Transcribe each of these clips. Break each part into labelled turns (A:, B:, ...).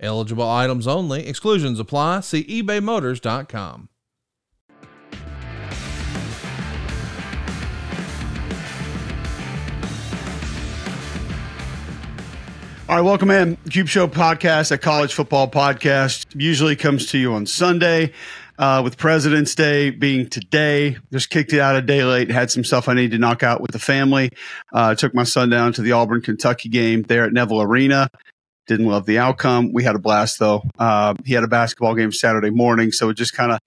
A: Eligible items only. Exclusions apply. See ebaymotors.com.
B: All right, welcome in. Cube Show podcast, a college football podcast, usually comes to you on Sunday. Uh, with President's Day being today, just kicked it out a day late. Had some stuff I needed to knock out with the family. Uh, took my son down to the Auburn, Kentucky game there at Neville Arena. Didn't love the outcome. We had a blast though. Uh, he had a basketball game Saturday morning, so it just kind of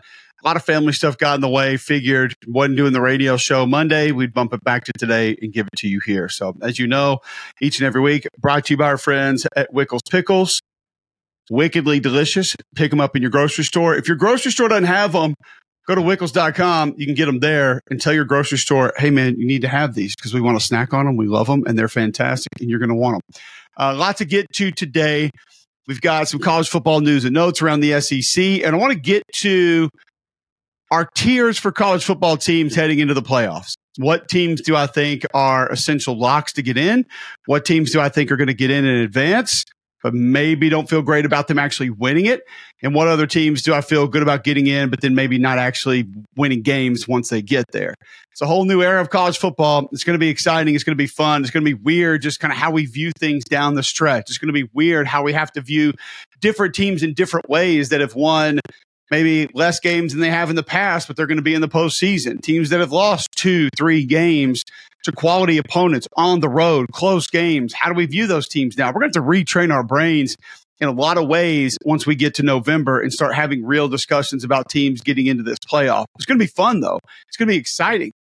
B: a lot of family stuff got in the way. Figured wasn't doing the radio show Monday. We'd bump it back to today and give it to you here. So as you know, each and every week, brought to you by our friends at Wickles Pickles. Wickedly delicious. Pick them up in your grocery store. If your grocery store doesn't have them, go to wickles.com. You can get them there and tell your grocery store, hey, man, you need to have these because we want to snack on them. We love them and they're fantastic and you're going to want them. Uh, lot to get to today. We've got some college football news and notes around the SEC. And I want to get to our tiers for college football teams heading into the playoffs. What teams do I think are essential locks to get in? What teams do I think are going to get in in advance? But maybe don't feel great about them actually winning it? And what other teams do I feel good about getting in, but then maybe not actually winning games once they get there? It's a whole new era of college football. It's going to be exciting. It's going to be fun. It's going to be weird, just kind of how we view things down the stretch. It's going to be weird how we have to view different teams in different ways that have won maybe less games than they have in the past, but they're going to be in the postseason. Teams that have lost two, three games to quality opponents on the road, close games. How do we view those teams now? We're going to have to retrain our brains in a lot of ways once we get to November and start having real discussions about teams getting into this playoff. It's going to be fun, though. It's going to be exciting.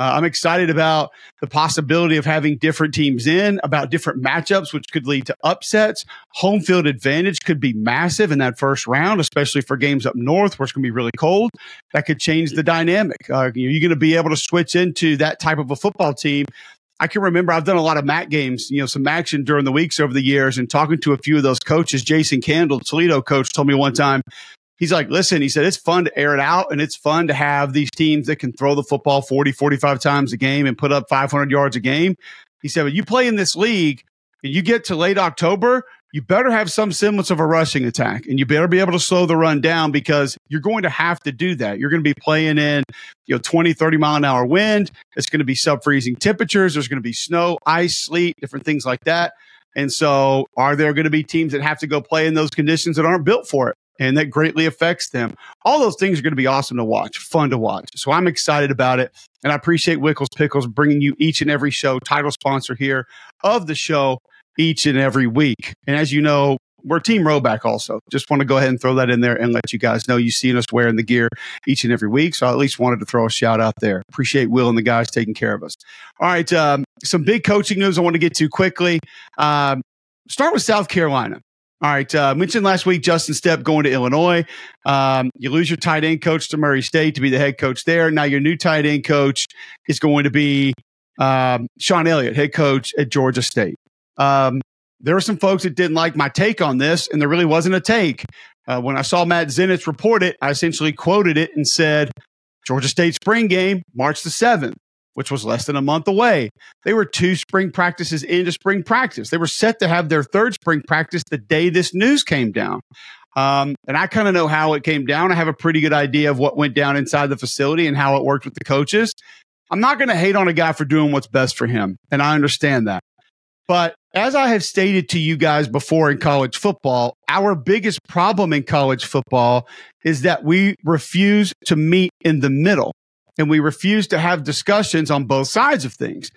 B: Uh, I'm excited about the possibility of having different teams in, about different matchups, which could lead to upsets. Home field advantage could be massive in that first round, especially for games up north where it's going to be really cold. That could change the dynamic. Uh, you're going to be able to switch into that type of a football team I can remember I've done a lot of MAC games, you know, some action during the weeks over the years and talking to a few of those coaches. Jason Candle, Toledo coach, told me one time, he's like, listen, he said, it's fun to air it out and it's fun to have these teams that can throw the football 40, 45 times a game and put up 500 yards a game. He said, but you play in this league and you get to late October, you better have some semblance of a rushing attack and you better be able to slow the run down because you're going to have to do that. You're going to be playing in, you know, 20, 30 mile an hour wind. It's going to be sub freezing temperatures. There's going to be snow, ice, sleet, different things like that. And so are there going to be teams that have to go play in those conditions that aren't built for it? And that greatly affects them. All those things are going to be awesome to watch, fun to watch. So I'm excited about it. And I appreciate Wickles Pickles bringing you each and every show, title sponsor here of the show each and every week. And as you know, we're Team Rhoback also. Just want to go ahead and throw that in there and let you guys know you've seen us wearing the gear each and every week. So I at least wanted to throw a shout out there. Appreciate Will and the guys taking care of us. All right. Um, some big coaching news I want to get to quickly. Um, start with South Carolina. All right. Uh, mentioned last week Justin Stepp going to Illinois. Um, you lose your tight end coach to Murray State to be the head coach there. Now your new tight end coach is going to be um, Shawn Elliott, head coach at Georgia State. Um, there were some folks that didn't like my take on this, and there really wasn't a take. Uh, when I saw Matt Zenitz report it, I essentially quoted it and said, Georgia State spring game, March the 7th which was less than a month away. They were two spring practices into spring practice. They were set to have their third spring practice the day this news came down. Um, and I kind of know how it came down. I have a pretty good idea of what went down inside the facility and how it worked with the coaches. I'm not going to hate on a guy for doing what's best for him. And I understand that. But as I have stated to you guys before in college football, our biggest problem in college football is that we refuse to meet in the middle and we refuse to have discussions on both sides of things.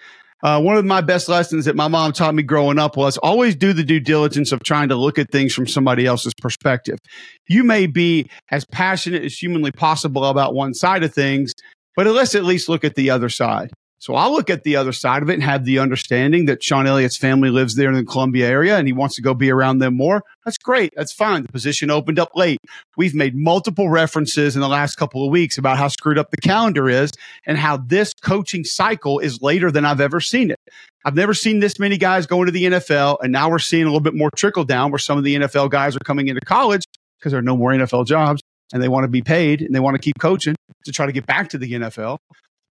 B: Uh, one of my best lessons that my mom taught me growing up was always do the due diligence of trying to look at things from somebody else's perspective. You may be as passionate as humanly possible about one side of things, but let's at least look at the other side. So I'll look at the other side of it and have the understanding that Shawn Elliott's family lives there in the Columbia area and he wants to go be around them more. That's great. That's fine. The position opened up late. We've made multiple references in the last couple of weeks about how screwed up the calendar is and how this coaching cycle is later than I've ever seen it. I've never seen this many guys going to the NFL. And now we're seeing a little bit more trickle down where some of the NFL guys are coming into college because there are no more NFL jobs and they want to be paid and they want to keep coaching to try to get back to the NFL.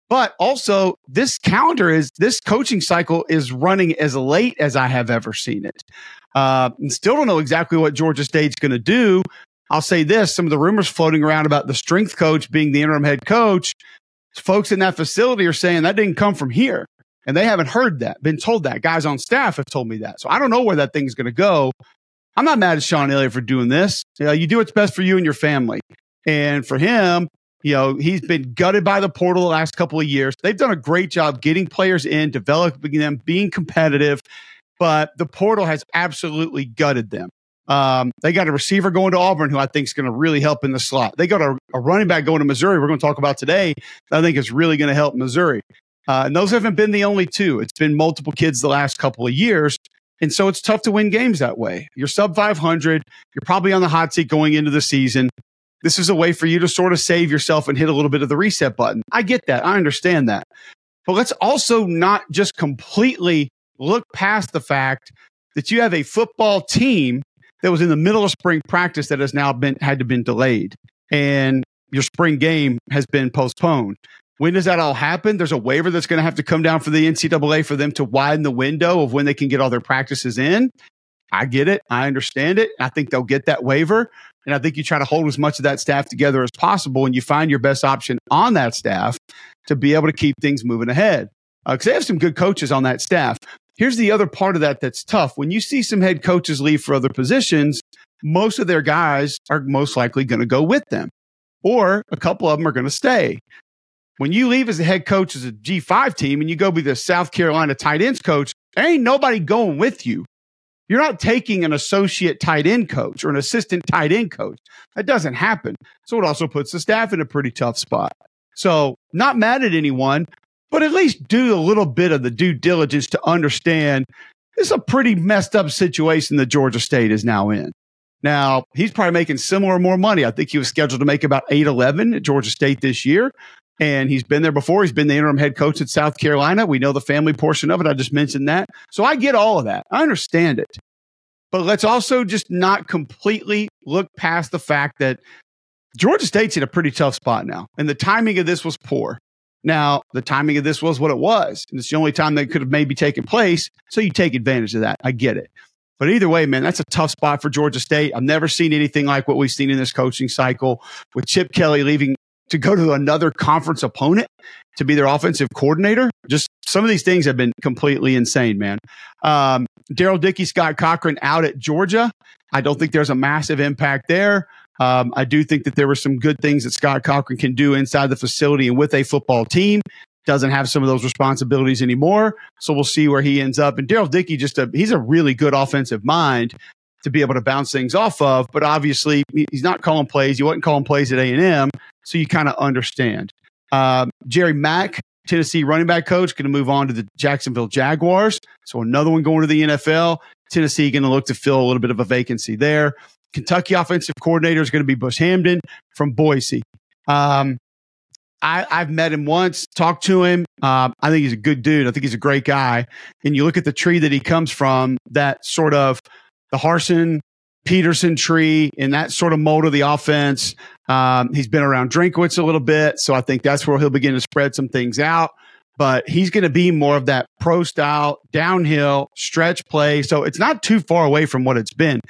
B: But also, this calendar is this coaching cycle is running as late as I have ever seen it. Uh, and still don't know exactly what Georgia State's going to do. I'll say this: some of the rumors floating around about the strength coach being the interim head coach, folks in that facility are saying that didn't come from here, and they haven't heard that, been told that. Guys on staff have told me that, so I don't know where that thing's going to go. I'm not mad at Shawn Elliott for doing this. You, know, you do what's best for you and your family, and for him, you know, he's been gutted by the portal the last couple of years. They've done a great job getting players in, developing them, being competitive, but the portal has absolutely gutted them. Um, they got a receiver going to Auburn who I think is going to really help in the slot. They got a, a, running back going to Missouri. We're going to talk about today. I think is really going to help Missouri. Uh, and those haven't been the only two. It's been multiple kids the last couple of years. And so it's tough to win games that way. You're sub 500. You're probably on the hot seat going into the season. This is a way for you to sort of save yourself and hit a little bit of the reset button. I get that. I understand that. But let's also not just completely look past the fact that you have a football team that was in the middle of spring practice that has now been had to been delayed and your spring game has been postponed. When does that all happen? There's a waiver that's going to have to come down for the NCAA for them to widen the window of when they can get all their practices in. I get it. I understand it. I think they'll get that waiver. And I think you try to hold as much of that staff together as possible and you find your best option on that staff to be able to keep things moving ahead. Because uh, they have some good coaches on that staff. Here's the other part of that that's tough. When you see some head coaches leave for other positions, most of their guys are most likely going to go with them, or a couple of them are going to stay. When you leave as a head coach as a G5 team and you go be the South Carolina tight ends coach, there ain't nobody going with you. You're not taking an associate tight end coach or an assistant tight end coach. That doesn't happen. So it also puts the staff in a pretty tough spot. So, not mad at anyone, but at least do a little bit of the due diligence to understand it's a pretty messed up situation that Georgia State is now in. Now, he's probably making similar or more money. I think he was scheduled to make about 811 at Georgia State this year. And he's been there before. He's been the interim head coach at South Carolina. We know the family portion of it. I just mentioned that. So I get all of that. I understand it. But let's also just not completely look past the fact that Georgia State's in a pretty tough spot now. And the timing of this was poor. Now, the timing of this was what it was. And it's the only time that could have maybe taken place. So you take advantage of that. I get it. But either way, man, that's a tough spot for Georgia State. I've never seen anything like what we've seen in this coaching cycle with Chip Kelly leaving to go to another conference opponent to be their offensive coordinator. Just some of these things have been completely insane, man. Um, Darrell Dickey, Scott Cochran out at Georgia. I don't think there's a massive impact there. Um, I do think that there were some good things that Scott Cochran can do inside the facility and with a football team. Doesn't have some of those responsibilities anymore. So we'll see where he ends up. And Darrell Dickey, just a, he's a really good offensive mind to be able to bounce things off of. But obviously, he's not calling plays. He wasn't calling plays at A and M, so you kind of understand. Um, Jerry Mack, Tennessee running back coach, going to move on to the Jacksonville Jaguars. So another one going to the NFL. Tennessee going to look to fill a little bit of a vacancy there. Kentucky offensive coordinator is going to be Bush Hamdan from Boise. Um, I, have met him once, talked to him. Uh, I think he's a good dude. I think he's a great guy. And you look at the tree that he comes from, that sort of the Harsin Petersen tree in that sort of mold of the offense. Um, he's been around Drinkwitz a little bit, so I think that's where he'll begin to spread some things out. But he's going to be more of that pro style downhill stretch play. So it's not too far away from what it's been.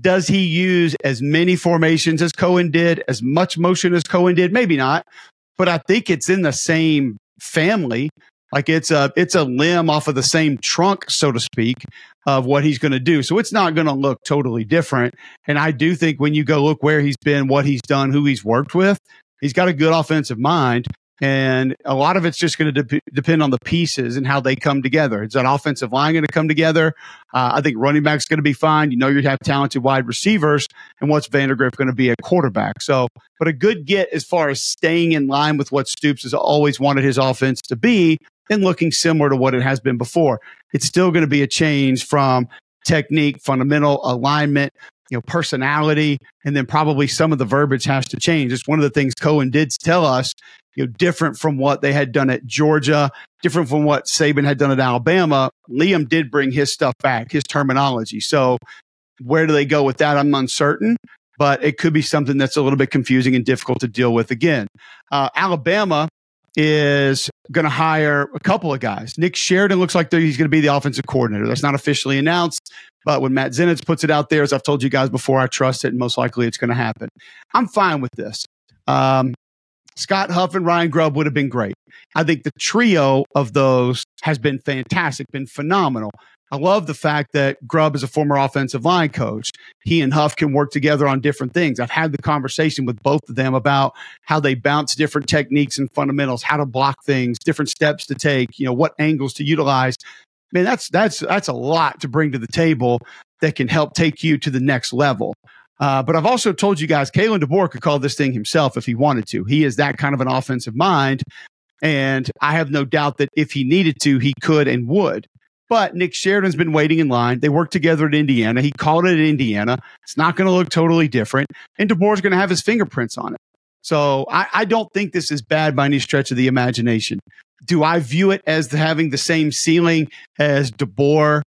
B: Does he use as many formations as Coen did, as much motion as Coen did? Maybe not, but I think it's in the same family. Like it's a it's a limb off of the same trunk, so to speak of what he's going to do. So it's not going to look totally different. And I do think when you go look where he's been, what he's done, who he's worked with, he's got a good offensive mind. And a lot of it's just going to de- depend on the pieces and how they come together. Is that offensive line going to come together? Uh, I think running back's going to be fine. You know, you have talented wide receivers. And what's Vandagriff going to be a quarterback? So, but a good get as far as staying in line with what Stoops has always wanted his offense to be and looking similar to what it has been before. It's still going to be a change from technique, fundamental alignment, you know, personality, and then probably some of the verbiage has to change. It's one of the things Coen did tell us, you know, different from what they had done at Georgia, different from what Saban had done at Alabama. Liam did bring his stuff back, his terminology. So where do they go with that? I'm uncertain, but it could be something that's a little bit confusing and difficult to deal with again. Uh, Alabama is going to hire a couple of guys. Nick Sheridan looks like he's going to be the offensive coordinator. That's not officially announced, but when Matt Zenitz puts it out there, as I've told you guys before, I trust it, and most likely it's going to happen. I'm fine with this. Um, Scott Huff and Ryan Grubb would have been great. I think the trio of those has been fantastic, been phenomenal. I love the fact that Grubb is a former offensive line coach. He and Huff can work together on different things. I've had the conversation with both of them about how they bounce different techniques and fundamentals, how to block things, different steps to take, you know, what angles to utilize. Man, that's that's that's a lot to bring to the table that can help take you to the next level. Uh, but I've also told you guys, Kalen DeBoer could call this thing himself if he wanted to. He is that kind of an offensive mind. And I have no doubt that if he needed to, he could and would. But Nick Sheridan's been waiting in line. They worked together at Indiana. He called it at Indiana. It's not going to look totally different. And DeBoer's going to have his fingerprints on it. So I, I, don't think this is bad by any stretch of the imagination. Do I view it as having the same ceiling as DeBoer,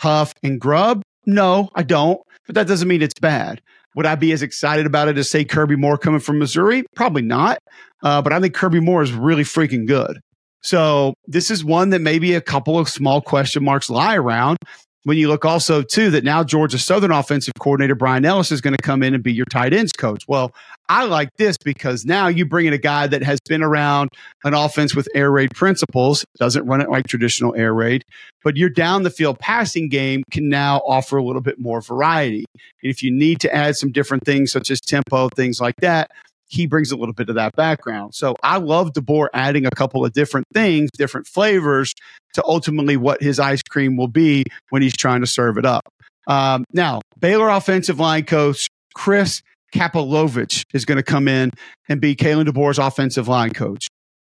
B: Huff, and Grubb? No, I don't. But that doesn't mean it's bad. Would I be as excited about it as say Kirby Moore coming from Missouri? Probably not. Uh, but I think Kirby Moore is really freaking good. So this is one that maybe a couple of small question marks lie around. When you look also too that now Georgia Southern offensive coordinator Bryan Ellis is going to come in and be your tight ends coach. Well, I like this because now you bring in a guy that has been around an offense with air raid principles, doesn't run it like traditional air raid, but your down the field passing game can now offer a little bit more variety. And if you need to add some different things such as tempo, things like that, he brings a little bit of that background. So I love DeBoer adding a couple of different things, different flavors to ultimately what his ice cream will be when he's trying to serve it up. Um, now, Baylor offensive line coach Chris Kapilovic is going to come in and be Kalen DeBoer's offensive line coach.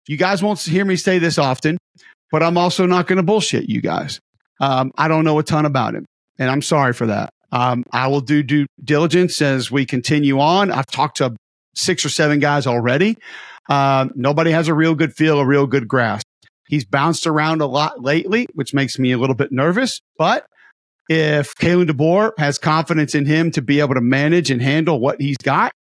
B: You guys won't hear me say this often, but I'm also not going to bullshit you guys. Um, I don't know a ton about him, and I'm sorry for that. Um, I will do due diligence as we continue on. I've talked to six or seven guys already. Uh, nobody has a real good feel, a real good grasp. He's bounced around a lot lately, which makes me a little bit nervous. But if Kalen DeBoer has confidence in him to be able to manage and handle what he's got,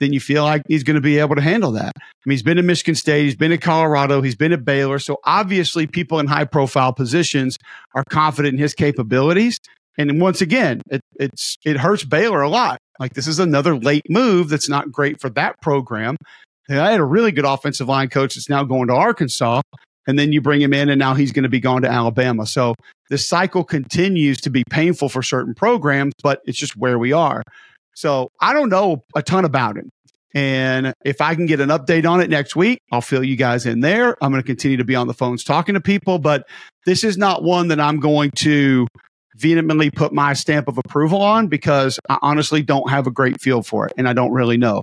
B: then you feel like he's going to be able to handle that. I mean, he's been at Michigan State, he's been at Colorado, he's been at Baylor. So obviously, people in high profile positions are confident in his capabilities. And once again, it, it's it hurts Baylor a lot. Like this is another late move that's not great for that program. I had a really good offensive line coach that's now going to Arkansas, and then you bring him in, and now he's going to be going to Alabama. So this cycle continues to be painful for certain programs, but it's just where we are. So I don't know a ton about it. And if I can get an update on it next week, I'll fill you guys in there. I'm going to continue to be on the phones talking to people, but this is not one that I'm going to vehemently put my stamp of approval on because I honestly don't have a great feel for it and I don't really know.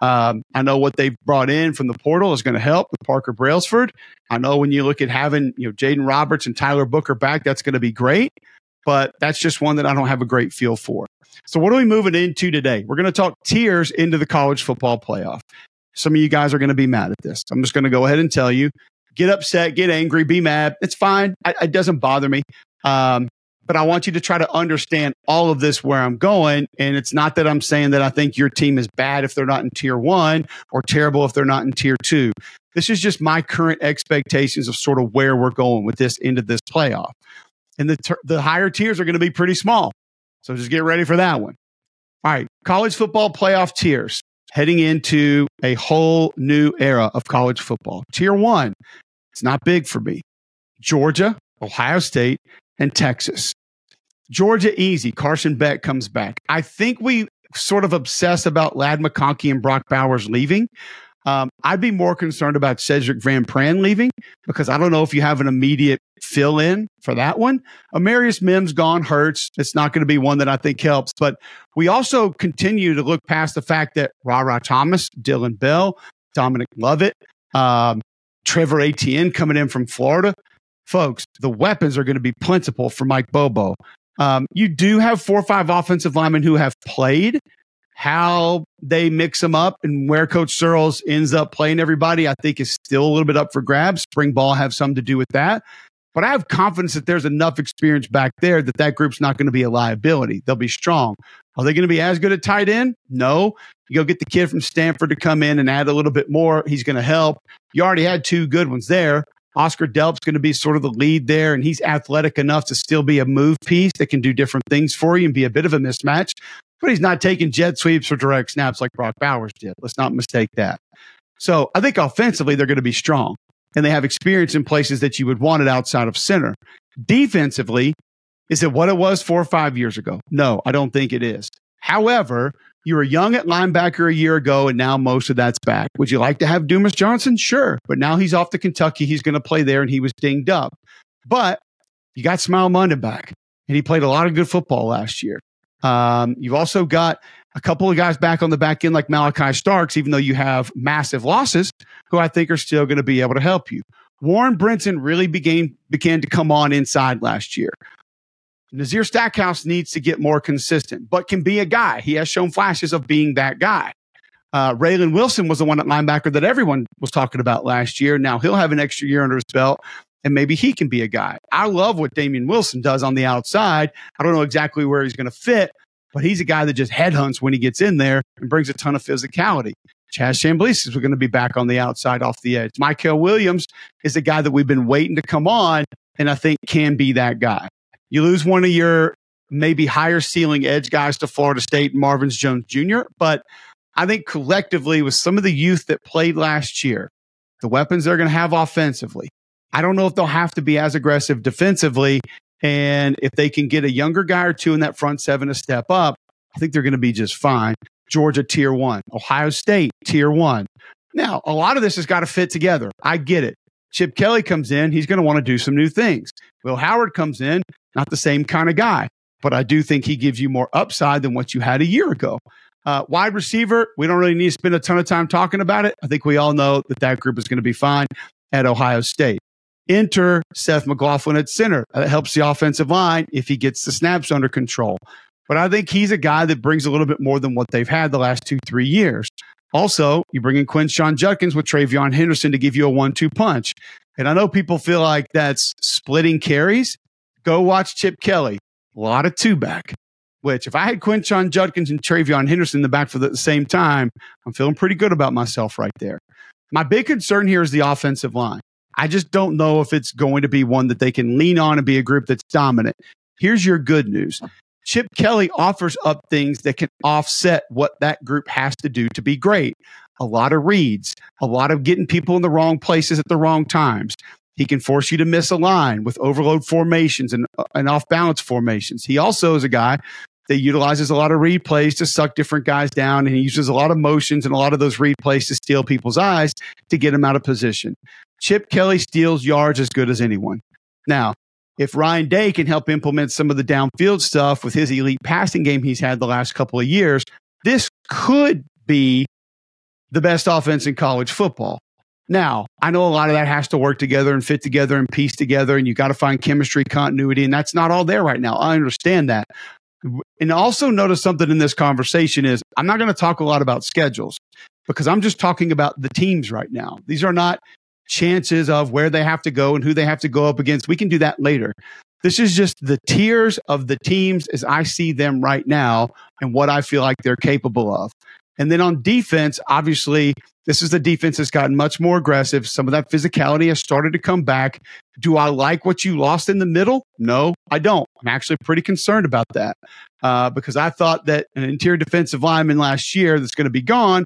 B: Um, I know what they've brought in from the portal is going to help with Parker Brailsford. I know when you look at having you know Jaden Roberts and Tyler Booker back, that's going to be great. But that's just one that I don't have a great feel for. So what are we moving into today? We're going to talk tiers into the college football playoff. Some of you guys are going to be mad at this. I'm just going to go ahead and tell you get upset, get angry, be mad. It's fine. I, it doesn't bother me. Um, but I want you to try to understand all of this where I'm going. And it's not that I'm saying that I think your team is bad if they're not in tier one or terrible if they're not in tier two. This is just my current expectations of sort of where we're going with this into this playoff. And the, ter- the higher tiers are going to be pretty small. So just get ready for that one. All right, college football playoff tiers heading into a whole new era of college football. Tier one, it's not big for me. Georgia, Ohio State, and Texas. Georgia easy. Carson Beck comes back. I think we sort of obsess about Ladd McConkey and Brock Bowers leaving. Um, I'd be more concerned about Sedrick Van Pran leaving because I don't know if you have an immediate fill in for that one. Amarius Mims gone hurts. It's not going to be one that I think helps. But we also continue to look past the fact that Rara Thomas, Dillon Bell, Dominic Lovett, um, Trevor Etienne coming in from Florida. Folks, the weapons are going to be plentiful for Mike Bobo. Um, you do have four or five offensive linemen who have played. How they mix them up and where Coach Searels ends up playing everybody, I think is still a little bit up for grabs. Spring ball have something to do with that. But I have confidence that there's enough experience back there that that group's not going to be a liability. They'll be strong. Are they going to be as good at tight end? No. You go get the kid from Stanford to come in and add a little bit more. He's going to help. You already had two good ones there. Oscar Delp's going to be sort of the lead there, and he's athletic enough to still be a move piece that can do different things for you and be a bit of a mismatch. But he's not taking jet sweeps or direct snaps like Brock Bowers did. Let's not mistake that. So I think offensively, they're going to be strong and they have experience in places that you would want it outside of center. Defensively, is it what it was four or five years ago? No, I don't think it is. However, you were young at linebacker a year ago, and now most of that's back. Would you like to have Dumas Johnson? Sure. But now he's off to Kentucky. He's going to play there, and he was dinged up. But you got Smael Mondon back, and he played a lot of good football last year. Um, you've also got a couple of guys back on the back end like Malaki Starks, even though you have massive losses, who I think are still going to be able to help you. Warren Brinson really began began to come on inside last year. Nazir Stackhouse needs to get more consistent, but can be a guy. He has shown flashes of being that guy. Uh, Raylen Wilson was the one at linebacker that everyone was talking about last year. Now he'll have an extra year under his belt, and maybe he can be a guy. I love what Damian Wilson does on the outside. I don't know exactly where he's going to fit, but he's a guy that just headhunts when he gets in there and brings a ton of physicality. Chaz Chambliss is going to be back on the outside off the edge. Mykel Williams is a guy that we've been waiting to come on, and I think can be that guy. You lose one of your maybe higher ceiling edge guys to Florida State, Marvin Jones Jr., but I think collectively with some of the youth that played last year, the weapons they're going to have offensively, I don't know if they'll have to be as aggressive defensively and if they can get a younger guy or two in that front seven to step up, I think they're going to be just fine. Georgia, tier one. Ohio State, tier one. Now, a lot of this has got to fit together. I get it. Chip Kelly comes in, he's going to want to do some new things. Will Howard comes in, not the same kind of guy, but I do think he gives you more upside than what you had a year ago. Uh, wide receiver, we don't really need to spend a ton of time talking about it. I think we all know that that group is going to be fine at Ohio State. Enter Seth McLaughlin at center. That helps the offensive line if he gets the snaps under control. But I think he's a guy that brings a little bit more than what they've had the last two, three years. Also, you bring in Quinshon Judkins with TreVeyon Henderson to give you a one two punch. And I know people feel like that's splitting carries. Go watch Chip Kelly. A lot of two back, which if I had Quinshon Judkins and TreVeyon Henderson in the back for the same time, I'm feeling pretty good about myself right there. My big concern here is the offensive line. I just don't know if it's going to be one that they can lean on and be a group that's dominant. Here's your good news. Chip Kelly offers up things that can offset what that group has to do to be great. A lot of reads, a lot of getting people in the wrong places at the wrong times. He can force you to miss a line with overload formations and, uh, and off balance formations. He also is a guy that utilizes a lot of read plays to suck different guys down, and he uses a lot of motions and a lot of those read plays to steal people's eyes to get them out of position. Chip Kelly steals yards as good as anyone. Now, if Ryan Day can help implement some of the downfield stuff with his elite passing game he's had the last couple of years, this could be the best offense in college football. Now, I know a lot of that has to work together and fit together and piece together, and you got to find chemistry, continuity, and that's not all there right now. I understand that. And also notice something in this conversation is I'm not going to talk a lot about schedules because I'm just talking about the teams right now. These are not chances of where they have to go and who they have to go up against. We can do that later. This is just the tiers of the teams as I see them right now and what I feel like they're capable of. And then on defense, obviously, this is the defense that's gotten much more aggressive. Some of that physicality has started to come back. Do I like what you lost in the middle? No, I don't. I'm actually pretty concerned about that uh, because I thought that an interior defensive lineman last year that's going to be gone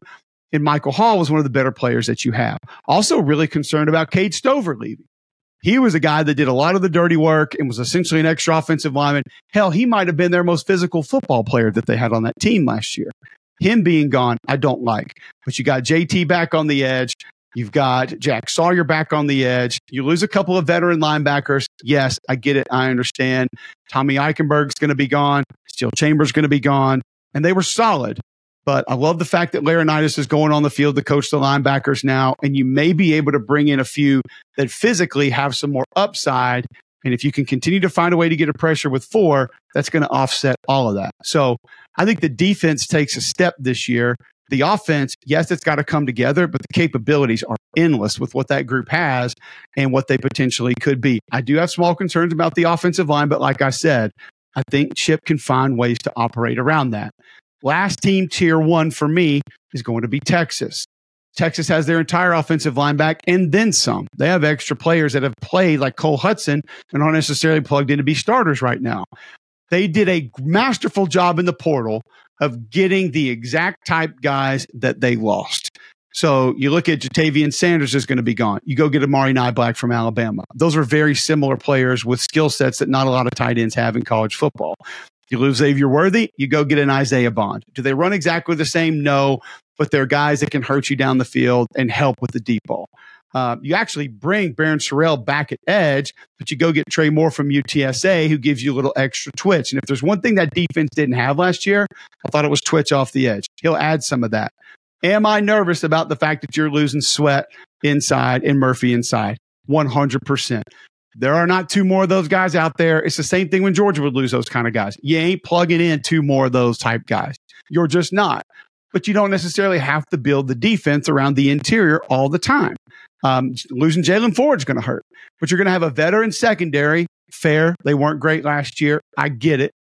B: and Michael Hall was one of the better players that you have. Also, really concerned about Cade Stover leaving. He was a guy that did a lot of the dirty work and was essentially an extra offensive lineman. Hell, he might have been their most physical football player that they had on that team last year. Him being gone, I don't like. But you got JT back on the edge. You've got Jack Sawyer back on the edge. You lose a couple of veteran linebackers. Yes, I get it. I understand. Tommy Eichenberg's going to be gone. Steele Chambers going to be gone. And they were solid. But I love the fact that Laurinaitis is going on the field to coach the linebackers now. And you may be able to bring in a few that physically have some more upside. And if you can continue to find a way to get a pressure with four, that's going to offset all of that. So I think the defense takes a step this year. The offense, yes, it's got to come together, but the capabilities are endless with what that group has and what they potentially could be. I do have small concerns about the offensive line, but like I said, I think Chip can find ways to operate around that. Last team tier one for me is going to be Texas. Texas has their entire offensive line back and then some. They have extra players that have played like Cole Hutson and aren't necessarily plugged in to be starters right now. They did a masterful job in the portal of getting the exact type guys that they lost. So you look at Ja'Tavion Sanders is going to be gone. You go get Amari Niblack from Alabama. Those are very similar players with skill sets that not a lot of tight ends have in college football. You lose Xavier Worthy, you go get an Isaiah Bond. Do they run exactly the same? No, but they're guys that can hurt you down the field and help with the deep ball. Uh, you actually bring Barryn Sorrell back at edge, but you go get Trey Moore from UTSA, who gives you a little extra twitch. And if there's one thing that defense didn't have last year, I thought it was twitch off the edge. He'll add some of that. Am I nervous about the fact that you're losing Sweat inside and Murphy inside? 100%. There are not two more of those guys out there. It's the same thing when Georgia would lose those kind of guys. You ain't plugging in two more of those type guys. You're just not. But you don't necessarily have to build the defense around the interior all the time. Um, losing Jaylan Ford is going to hurt, but you're going to have a veteran secondary. Fair. They weren't great last year. I get it.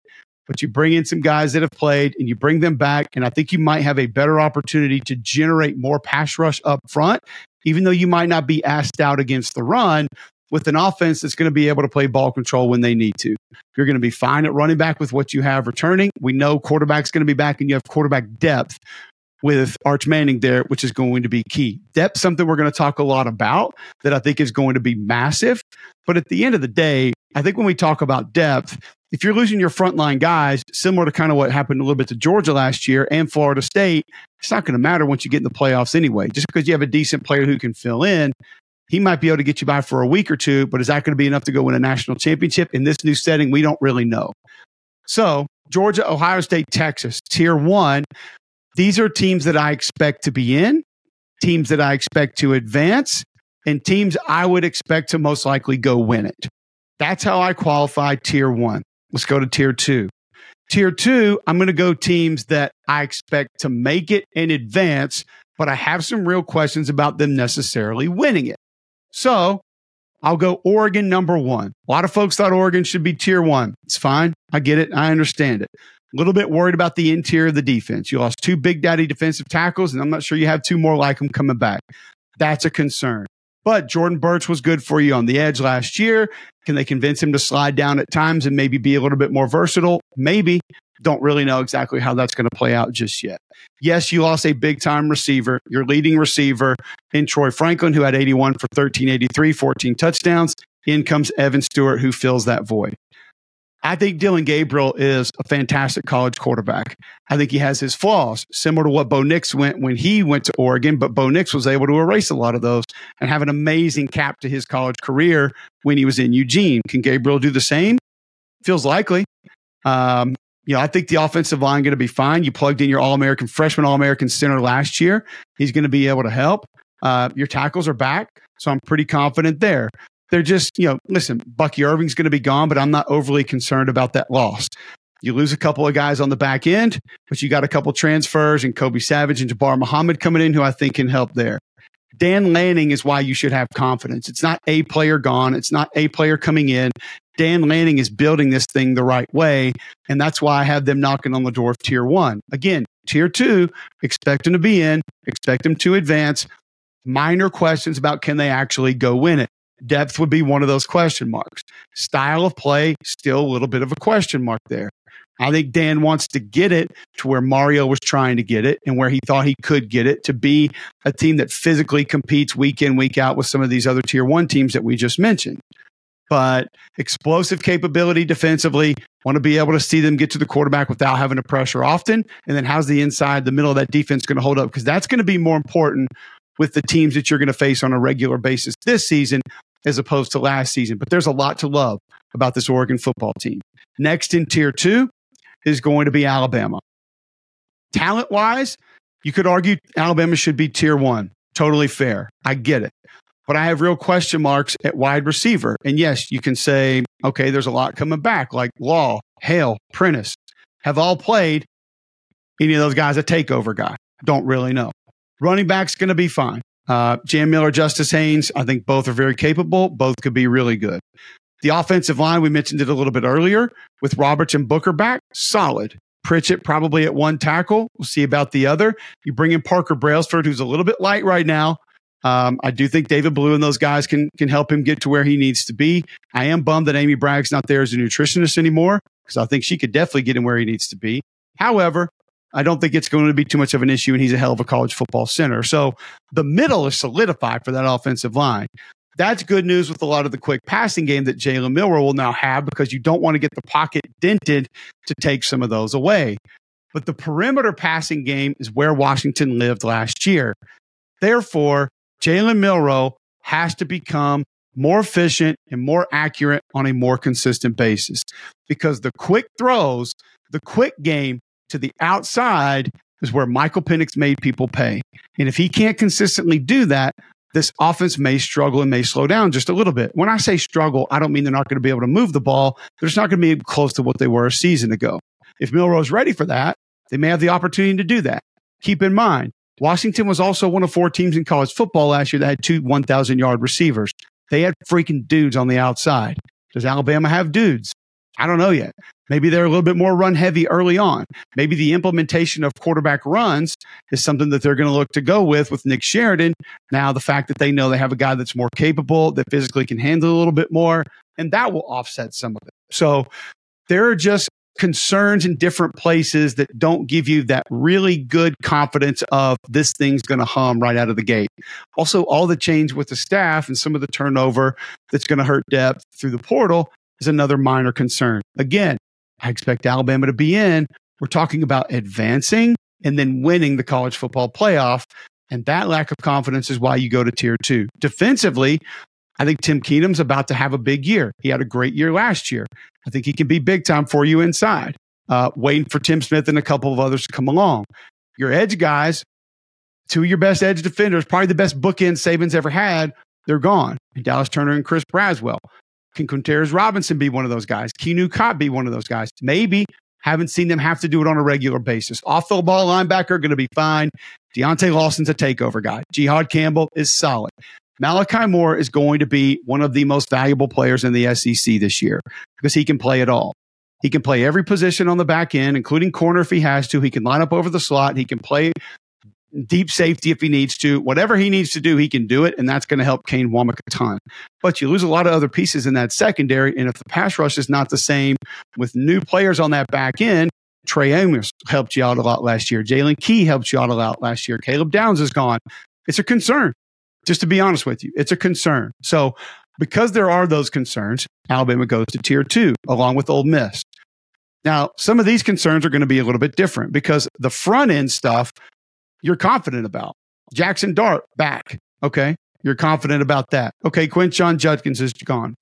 B: But you bring in some guys that have played and you bring them back. And I think you might have a better opportunity to generate more pass rush up front, even though you might not be asked out against the run with an offense that's going to be able to play ball control when they need to. You're going to be fine at running back with what you have returning. We know quarterback's going to be back and you have quarterback depth with Arch Manning there, which is going to be key. Depth, something we're going to talk a lot about that I think is going to be massive. But at the end of the day, I think when we talk about depth, if you're losing your frontline guys, similar to kind of what happened a little bit to Georgia last year and Florida State, it's not going to matter once you get in the playoffs anyway. Just because you have a decent player who can fill in, he might be able to get you by for a week or two, but is that going to be enough to go win a national championship in this new setting? We don't really know. So, Georgia, Ohio State, Texas, tier one, these are teams that I expect to be in, teams that I expect to advance, and teams I would expect to most likely go win it. That's how I qualify tier one. Let's go to tier two. Tier two, I'm going to go teams that I expect to make it and advance, but I have some real questions about them necessarily winning it. So I'll go Oregon number one. A lot of folks thought Oregon should be tier one. It's fine. I get it. I understand it. A little bit worried about the interior of the defense. You lost two big daddy defensive tackles, and I'm not sure you have two more like them coming back. That's a concern. But Jordan Burch was good for you on the edge last year. Can they convince him to slide down at times and maybe be a little bit more versatile? Maybe. Don't really know exactly how that's going to play out just yet. Yes, you lost a big time receiver, your leading receiver in Troy Franklin, who had 81 for 1383, 14 touchdowns. In comes Evan Stewart, who fills that void. I think Dillon Gabriel is a fantastic college quarterback. I think he has his flaws, similar to what Bo Nix went when he went to Oregon, but Bo Nix was able to erase a lot of those and have an amazing cap to his college career when he was in Eugene. Can Gabriel do the same? Feels likely. Um, you know, I think the offensive line going to be fine. You plugged in your All American freshman All American center last year. He's going to be able to help. Uh, your tackles are back, so I'm pretty confident there they're just, you know, listen, Bucky Irving's going to be gone, but I'm not overly concerned about that loss. You lose a couple of guys on the back end, but you got a couple transfers and Kobe Savage and Jabbar Muhammad coming in who I think can help there. Dan Lanning is why you should have confidence. It's not a player gone. It's not a player coming in. Dan Lanning is building this thing the right way. And that's why I have them knocking on the door of tier one. Again, tier two, expect them to be in, expect them to advance. Minor questions about can they actually go win it. Depth would be one of those question marks. Style of play, still a little bit of a question mark there. I think Dan wants to get it to where Mario was trying to get it and where he thought he could get it to be a team that physically competes week in, week out with some of these other tier one teams that we just mentioned. But explosive capability defensively, Want to be able to see them get to the quarterback without having to pressure often. And then how's the inside, the middle of that defense going to hold up? Because that's going to be more important with the teams that you're going to face on a regular basis this season as opposed to last season. But there's a lot to love about this Oregon football team. Next in tier two is going to be Alabama. Talent wise, you could argue Alabama should be tier one. Totally fair. I get it. But I have real question marks at wide receiver. And yes, you can say, okay, there's a lot coming back, like Law, Hale, Prentice have all played. Any of those guys a takeover guy? Don't really know. Running back's going to be fine. Uh, Jam Miller, Justice Haynes, I think both are very capable. Both could be really good. The offensive line, we mentioned it a little bit earlier with Roberts and Booker back, solid. Pritchett probably at one tackle. We'll see about the other. You bring in Parker Brailsford, who's a little bit light right now. Um, I do think David Ballou and those guys can can help him get to where he needs to be. I am bummed that Amy Bragg's not there as a nutritionist anymore because I think she could definitely get him where he needs to be. However, I don't think it's going to be too much of an issue, and he's a hell of a college football center. So the middle is solidified for that offensive line. That's good news with a lot of the quick passing game that Jalen Milroe will now have because you don't want to get the pocket dented to take some of those away. But the perimeter passing game is where Washington lived last year. Therefore, Jalen Milroe has to become more efficient and more accurate on a more consistent basis because the quick throws, the quick game to the outside is where Michael Penix made people pay. And if he can't consistently do that, this offense may struggle and may slow down just a little bit. When I say struggle, I don't mean they're not going to be able to move the ball. They're just not going to be close to what they were a season ago. If Milroe's ready for that, they may have the opportunity to do that. Keep in mind, Washington was also one of four teams in college football last year that had two 1,000 yard receivers. They had freaking dudes on the outside. Does Alabama have dudes? I don't know yet. Maybe they're a little bit more run heavy early on. Maybe the implementation of quarterback runs is something that they're going to look to go with with Nick Sheridan. Now, the fact that they know they have a guy that's more capable, that physically can handle a little bit more, and that will offset some of it. So there are just concerns in different places that don't give you that really good confidence of this thing's going to hum right out of the gate. Also, all the change with the staff and some of the turnover that's going to hurt depth through the portal is another minor concern. Again, I expect Alabama to be in. We're talking about advancing and then winning the college football playoff. And that lack of confidence is why you go to tier two. Defensively, I think Tim Keenan's about to have a big year. He had a great year last year. I think he can be big time for you inside. Uh, waiting for Tim Smith and a couple of others to come along. Your edge guys, two of your best edge defenders, probably the best bookend Saban's ever had, they're gone. And Dallas Turner and Chris Braswell. Can Quandarrius Robinson be one of those guys? Keanu Koht be one of those guys? Maybe. Haven't seen them have to do it on a regular basis. Off the ball linebacker, going to be fine. Deontae Lawson's a takeover guy. Jihaad Campbell is solid. Malachi Moore is going to be one of the most valuable players in the SEC this year because he can play it all. He can play every position on the back end, including corner if he has to. He can line up over the slot. He can play deep safety if he needs to. Whatever he needs to do, he can do it, and that's going to help Kane Wommack a ton. But you lose a lot of other pieces in that secondary, and if the pass rush is not the same with new players on that back end, Trey Amos helped you out a lot last year. Jaylen Key helped you out a lot last year. Caleb Downs is gone. It's a concern just to be honest with you, it's a concern. So, because there are those concerns, Alabama goes to tier two along with Ole Miss. Now, some of these concerns are going to be a little bit different because the front end stuff you're confident about. Jaxson Dart back. Okay. You're confident about that. Okay. Quinshon Judkins is gone.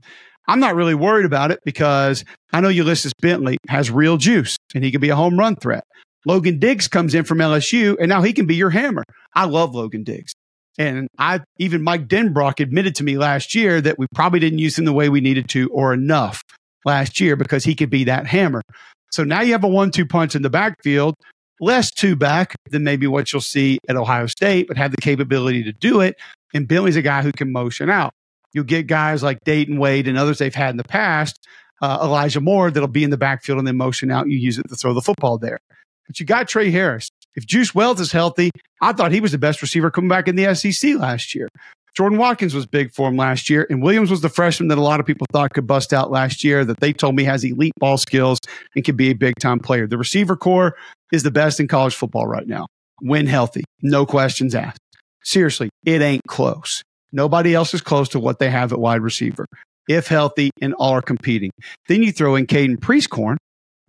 B: I'm not really worried about it because I know Ulysses Bentley has real juice and he can be a home run threat. Logan Diggs comes in from LSU and now he can be your hammer. I love Logan Diggs. And I even Mike Denbrock admitted to me last year that we probably didn't use him the way we needed to or enough last year because he could be that hammer. So now you have a one two punch in the backfield, less two back than maybe what you'll see at Ohio State, but have the capability to do it. And Billy's a guy who can motion out. You'll get guys like Dayton Wade and others they've had in the past, uh, Elijah Moore, that'll be in the backfield and then motion out. You use it to throw the football there. But you got Tre Harris. If Juice Wells is healthy, I thought he was the best receiver coming back in the SEC last year. Jordan Watkins was big for him last year, and Williams was the freshman that a lot of people thought could bust out last year. That they told me has elite ball skills and can be a big time player. The receiver corps is the best in college football right now. When healthy, no questions asked. Seriously, it ain't close. Nobody else is close to what they have at wide receiver. If healthy and all are competing, then you throw in Caden Prieskorn,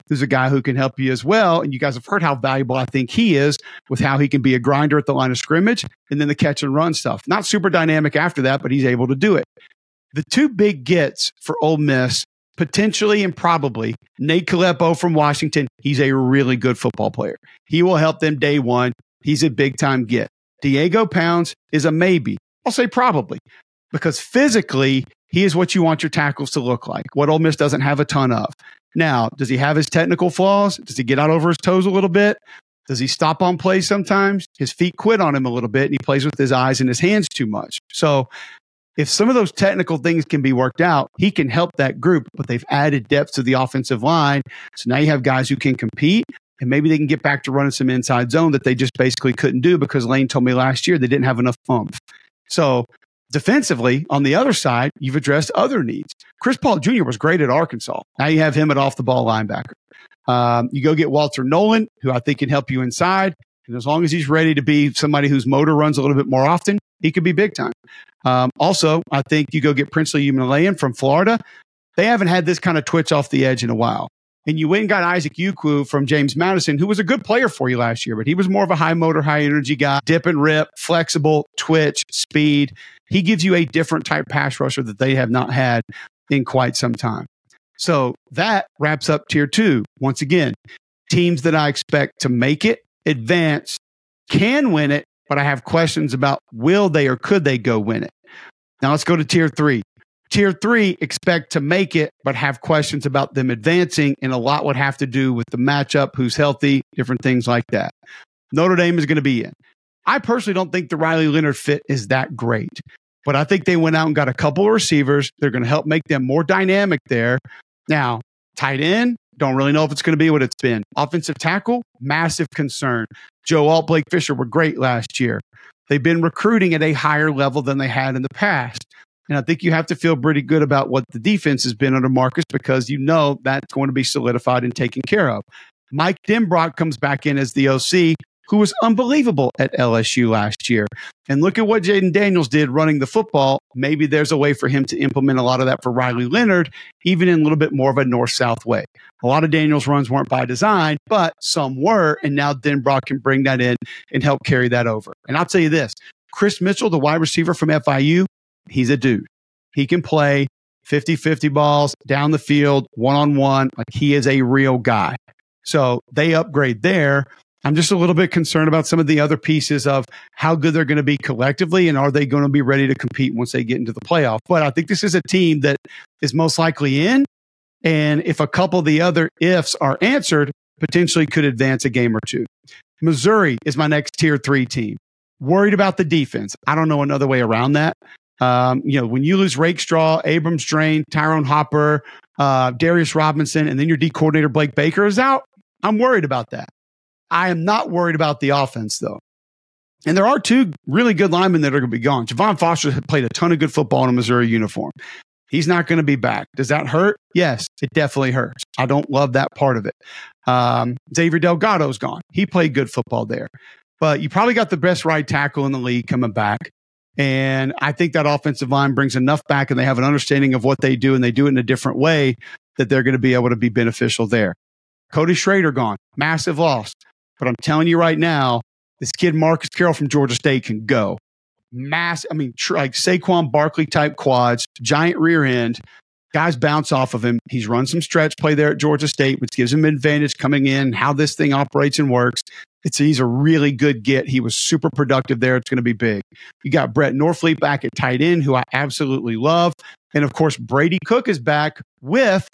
B: who's a guy who can help you as well. And you guys have heard how valuable I think he is with how he can be a grinder at the line of scrimmage and then the catch and run stuff. Not super dynamic after that, but he's able to do it. The two big gets for Ole Miss, potentially and probably Nate Kalepo from Washington. He's a really good football player. He will help them day one. He's a big time get. Diego Pounds is a maybe. I'll say probably because physically he is what you want your tackles to look like. What Ole Miss doesn't have a ton of. Now, does he have his technical flaws? Does he get out over his toes a little bit? Does he stop on plays sometimes? His feet quit on him a little bit and he plays with his eyes and his hands too much. So, if some of those technical things can be worked out, he can help that group, but they've added depth to the offensive line. So now you have guys who can compete and maybe they can get back to running some inside zone that they just basically couldn't do because Lane told me last year they didn't have enough oomph. So defensively, on the other side, you've addressed other needs. Chris Paul Jr. was great at Arkansas. Now you have him at off the ball linebacker. Um, you go get Walter Nolan, who I think can help you inside. And as long as he's ready to be somebody whose motor runs a little bit more often, he could be big time. Um, also, I think you go get Princely Umanmielen from Florida. They haven't had this kind of twitch off the edge in a while. And you went and got Isaac Ukwu from James Madison, who was a good player for you last year, but he was more of a high motor, high energy guy, dip and rip, flexible, twitch, speed. He gives you a different type pass rusher that they have not had in quite some time. So that wraps up tier two. Once again, teams that I expect to make it, advance, can win it, but I have questions about will they or could they go win it. Now let's go to tier three. Tier three expect to make it, but have questions about them advancing, and a lot would have to do with the matchup, who's healthy, different things like that. Notre Dame is going to be in. I personally don't think the Riley Leonard fit is that great, but I think they went out and got a couple of receivers. They're going to help make them more dynamic there. Now, tight end, don't really know if it's going to be what it's been. Offensive tackle, massive concern. Joe Alt, Blake Fisher were great last year. They've been recruiting at a higher level than they had in the past. And I think you have to feel pretty good about what the defense has been under Marcus because you know that's going to be solidified and taken care of. Mike Denbrock comes back in as the OC, who was unbelievable at LSU last year. And look at what Jayden Daniels did running the football. Maybe there's a way for him to implement a lot of that for Riley Leonard, even in a little bit more of a north south way. A lot of Daniels runs weren't by design, but some were. And now Denbrock can bring that in and help carry that over. And I'll tell you this Kris Mitchell, the wide receiver from FIU, he's a dude. He can play 50 50 balls down the field, one on one. Like he is a real guy. So they upgrade there. I'm just a little bit concerned about some of the other pieces of how good they're going to be collectively and are they going to be ready to compete once they get into the playoff. But I think this is a team that is most likely in. And if a couple of the other ifs are answered, potentially could advance a game or two. Missouri is my next tier three team. Worried about the defense. I don't know another way around that. Um, you know, when you lose Rakestraw, Abrams Drain, Ty'Ron Hopper, uh, Darius Robinson, and then your D coordinator Blake Baker is out, I'm worried about that. I am not worried about the offense though. And there are two really good linemen that are going to be gone. Javon Foster played a ton of good football in a Missouri uniform. He's not going to be back. Does that hurt? Yes, it definitely hurts. I don't love that part of it. Um, Xavier Delgado's gone. He played good football there. But you probably got the best right tackle in the league coming back. And I think that offensive line brings enough back and they have an understanding of what they do and they do it in a different way that they're going to be able to be beneficial there. Cody Schrader gone, massive loss. But I'm telling you right now, this kid Marcus Carroll from Georgia State can go. Mass, I mean, tr- like Saquon Barkley type quads, giant rear end. Guys bounce off of him. He's run some stretch play there at Georgia State, which gives him an advantage coming in, how this thing operates and works. It's he's a really good get. He was super productive there. It's going to be big. You got Brett Norfleet back at tight end, who I absolutely love. And of course, Brady Cook is back with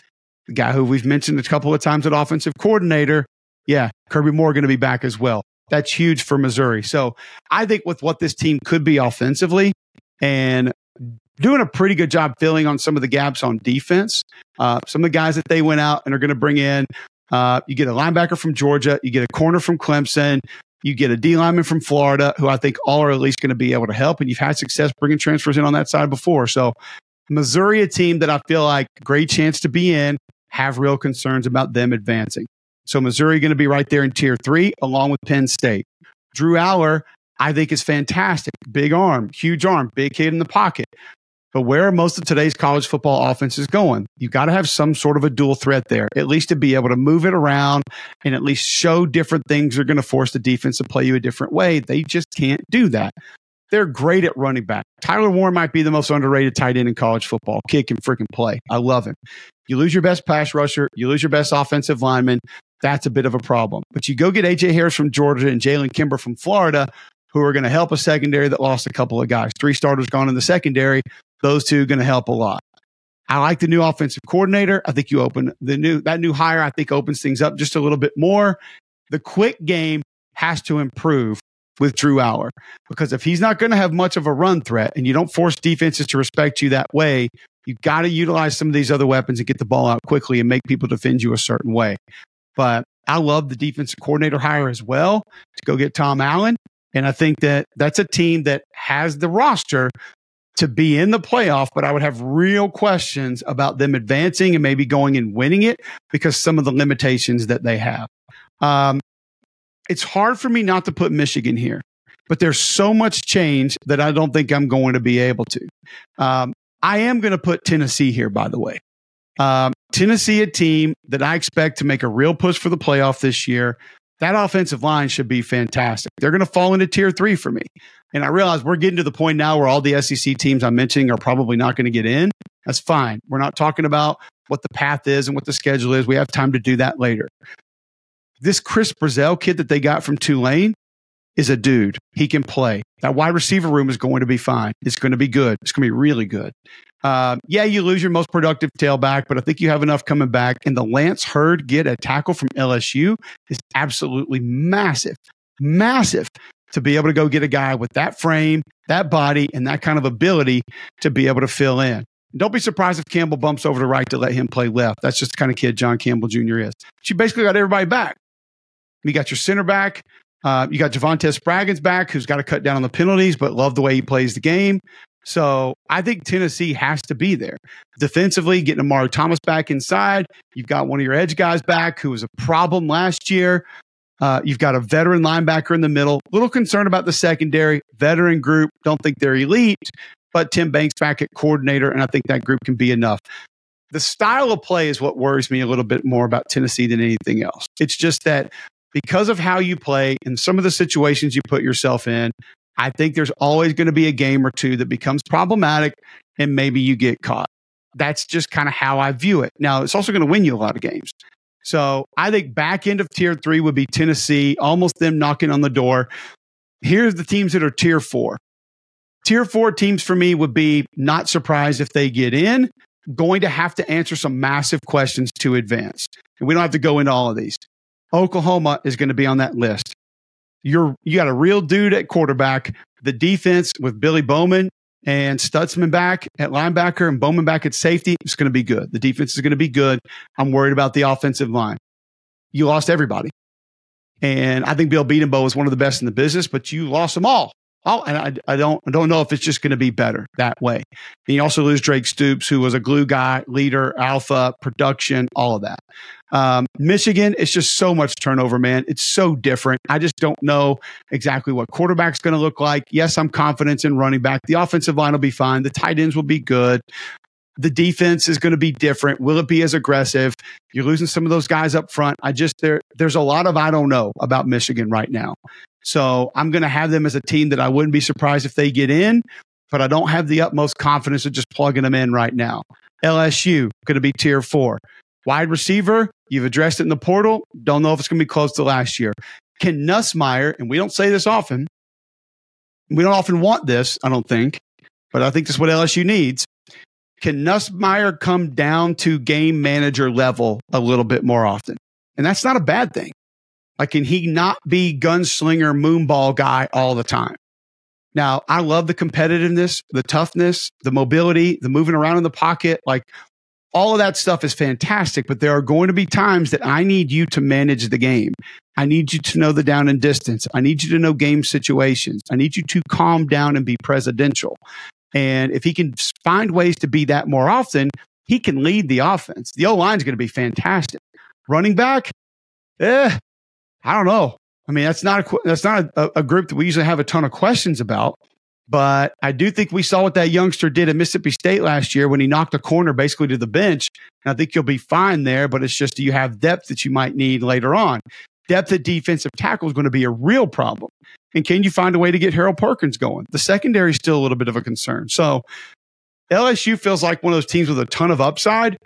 B: the guy who we've mentioned a couple of times at offensive coordinator. Yeah, Kirby Moore going to be back as well. That's huge for Missouri. So I think with what this team could be offensively and doing a pretty good job filling on some of the gaps on defense, uh, some of the guys that they went out and are going to bring in, uh, you get a linebacker from Georgia, you get a corner from Clemson, you get a D lineman from Florida, who I think all are at least going to be able to help. And you've had success bringing transfers in on that side before. So, Missouri, a team that I feel like great chance to be in, have real concerns about them advancing. So, Missouri going to be right there in tier three, along with Penn State. Drew Allar, I think, is fantastic. Big arm, huge arm, big kid in the pocket. But where most of today's college football offense is going, you got to have some sort of a dual threat there, at least to be able to move it around and at least show different things are going to force the defense to play you a different way. They just can't do that. They're great at running back. Tyler Warren might be the most underrated tight end in college football. Kid can freaking play. I love him. You lose your best pass rusher, you lose your best offensive lineman. That's a bit of a problem. But you go get AJ Harris from Georgia and Jalen Kimber from Florida, who are going to help a secondary that lost a couple of guys. Three starters gone in the secondary. Those two are going to help a lot. I like the new offensive coordinator. I think you open the new that new hire. I think opens things up just a little bit more. The quick game has to improve with Drew Allar because if he's not going to have much of a run threat and you don't force defenses to respect you that way, you've got to utilize some of these other weapons and get the ball out quickly and make people defend you a certain way. But I love the defensive coordinator hire as well to go get Tom Allen. And I think that that's a team that has the roster to be in the playoff, but I would have real questions about them advancing and maybe going and winning it because some of the limitations that they have. Um, it's hard for me not to put Michigan here, but there's so much change that I don't think I'm going to be able to. Um, I am going to put Tennessee here, by the way. Um, Tennessee, a team that I expect to make a real push for the playoff this year. That offensive line should be fantastic. They're going to fall into tier three for me. And I realize we're getting to the point now where all the SEC teams I'm mentioning are probably not going to get in. That's fine. We're not talking about what the path is and what the schedule is. We have time to do that later. This Chris Brazzell kid that they got from Tulane is a dude. He can play. That wide receiver room is going to be fine. It's going to be good. It's going to be really good. Uh, yeah, you lose your most productive tailback, but I think you have enough coming back. And the Lance Heard get a tackle from LSU is absolutely massive, massive to be able to go get a guy with that frame, that body, and that kind of ability to be able to fill in. Don't be surprised if Campbell bumps over to right to let him play left. That's just the kind of kid John Campbell Jr. is. She basically got everybody back. You got your center back. Uh, you got Javontez Spraggins back, who's got to cut down on the penalties, but love the way he plays the game. So I think Tennessee has to be there. Defensively, getting Omari Thomas back inside. You've got one of your edge guys back who was a problem last year. Uh, you've got a veteran linebacker in the middle. A little concern about the secondary. Veteran group. Don't think they're elite, but Tim Banks back at coordinator, and I think that group can be enough. The style of play is what worries me a little bit more about Tennessee than anything else. It's just that because of how you play and some of the situations you put yourself in, I think there's always going to be a game or two that becomes problematic and maybe you get caught. That's just kind of how I view it. Now, it's also going to win you a lot of games. So I think back end of tier three would be Tennessee, almost them knocking on the door. Here's the teams that are tier four. Tier four teams for me would be not surprised if they get in, going to have to answer some massive questions to advance. And we don't have to go into all of these. Oklahoma is going to be on that list. You're you got a real dude at quarterback. The defense with Billy Bowman and Stutsman back at linebacker and Bowman back at safety is going to be good. The defense is going to be good. I'm worried about the offensive line. You lost everybody. And I think Bill Bedenbaugh is one of the best in the business, but you lost them all. Oh, and I, I don't I don't know if it's just going to be better that way. And you also lose Drake Stoops, who was a glue guy, leader, alpha, production, all of that. Um, Michigan, it's just so much turnover, man. It's so different. I just don't know exactly what quarterback's going to look like. Yes, I'm confident in running back. The offensive line will be fine. The tight ends will be good. The defense is going to be different. Will it be as aggressive? You're losing some of those guys up front. I just there there's a lot of I don't know about Michigan right now. So I'm going to have them as a team that I wouldn't be surprised if they get in, but I don't have the utmost confidence of just plugging them in right now. LSU going to be tier four. Wide receiver, you've addressed it in the portal. Don't know if it's going to be close to last year. Can Nussmeier, and we don't say this often. We don't often want this, I don't think, but I think that's what LSU needs. Can Nussmeier come down to game manager level a little bit more often? And that's not a bad thing. Like, can he not be gunslinger, moonball guy all the time? Now, I love the competitiveness, the toughness, the mobility, the moving around in the pocket. Like, all of that stuff is fantastic, but there are going to be times that I need you to manage the game. I need you to know the down and distance. I need you to know game situations. I need you to calm down and be presidential. And if he can find ways to be that more often, he can lead the offense. The O line is going to be fantastic. Running back, eh, I don't know. I mean, that's not a, that's not a, a, group that we usually have a ton of questions about. But I do think we saw what that youngster did at Mississippi State last year when he knocked a corner basically to the bench. And I think you'll be fine there, but it's just you have depth that you might need later on. Depth at defensive tackle is going to be a real problem. And can you find a way to get Harold Perkins going? The secondary is still a little bit of a concern. So LSU feels like one of those teams with a ton of upside,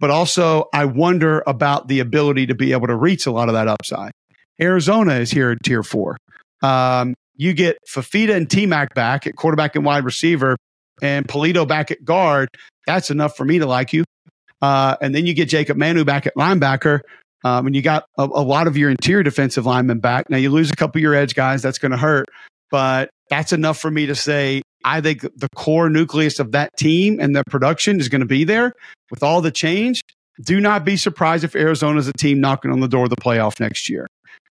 B: but also I wonder about the ability to be able to reach a lot of that upside. Arizona is here at tier four. Um, you get Fifita and T Mac back at quarterback and wide receiver, and Polito back at guard. That's enough for me to like you. Uh, and then you get Jacob Manu back at linebacker. Um, and you got a, a, lot of your interior defensive linemen back. Now you lose a couple of your edge guys. That's going to hurt. But that's enough for me to say I think the core nucleus of that team and the production is going to be there with all the change. Do not be surprised if Arizona is a team knocking on the door of the playoff next year.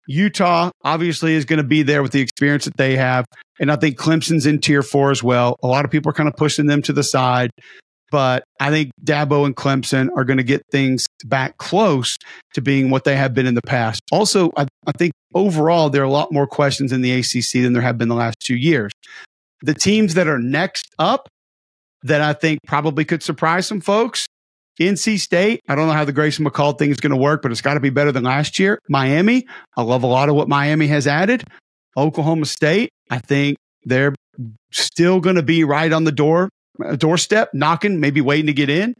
B: Utah obviously is going to be there with the experience that they have. And I think Clemson's in tier four as well. A lot of people are kind of pushing them to the side. But I think Dabo and Clemson are going to get things back close to being what they have been in the past. Also, I, I think overall, there are a lot more questions in the ACC than there have been the last two years. The teams that are next up that I think probably could surprise some folks NC State, I don't know how the Grayson McCall thing is going to work, but it's got to be better than last year. Miami, I love a lot of what Miami has added. Oklahoma State, I think they're still going to be right on the door uh, doorstep, knocking, maybe waiting to get in.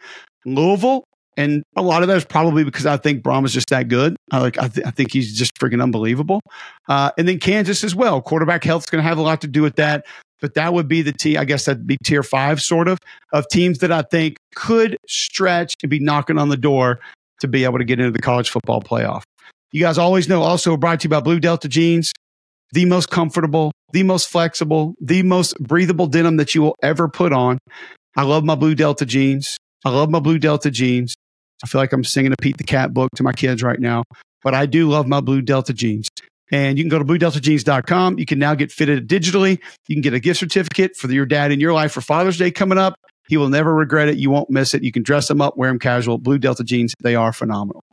B: Louisville, and a lot of that is probably because I think Brohm is just that good. I like I, th- I think he's just freaking unbelievable. Uh, and then Kansas as well. Quarterback health is going to have a lot to do with that but that would be the T. I guess that'd be tier five, sort of, of teams that I think could stretch and be knocking on the door to be able to get into the college football playoff. You guys always know, also brought to you by Blue Delta Jeans, the most comfortable, the most flexible, the most breathable denim that you will ever put on. I love my Blue Delta jeans. I love my Blue Delta jeans. I feel like I'm singing a Pete the Cat book to my kids right now, but I do love my Blue Delta jeans. And you can go to bluedeltajeans.com. You can now get fitted digitally. You can get a gift certificate for your dad in your life for Father's Day coming up. He will never regret it. You won't miss it. You can dress them up, wear them casual. Blue Delta jeans, they are phenomenal.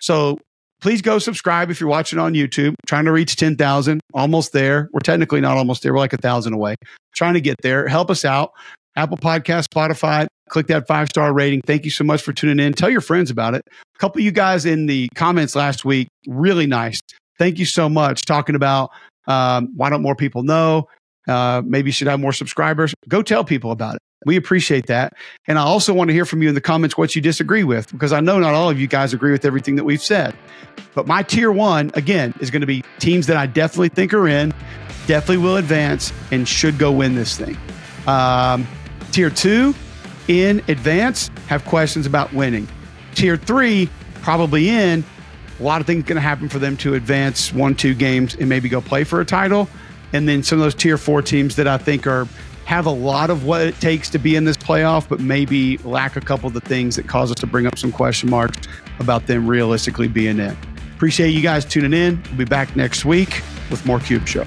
B: So please go subscribe if you're watching on YouTube. Trying to reach 10,000, almost there. We're technically not almost there. We're like a thousand away. Trying to get there. Help us out. Apple Podcast, Spotify, click that five star rating. Thank you so much for tuning in. Tell your friends about it. A couple of you guys in the comments last week, really nice thank you so much talking about um, why don't more people know? Uh, maybe you should have more subscribers. Go tell people about it. We appreciate that. And I also want to hear from you in the comments what you disagree with, because I know not all of you guys agree with everything that we've said. But my tier one, again, is going to be teams that I definitely think are in, definitely will advance, and should go win this thing. Um, tier two, in advance, have questions about winning. Tier three, probably in, a lot of things going to happen for them to advance one, two games and maybe go play for a title. And then some of those tier four teams that I think are have a lot of what it takes to be in this playoff, but maybe lack a couple of the things that cause us to bring up some question marks about them realistically being in. Appreciate you guys tuning in. We'll be back next week with more Cube Show.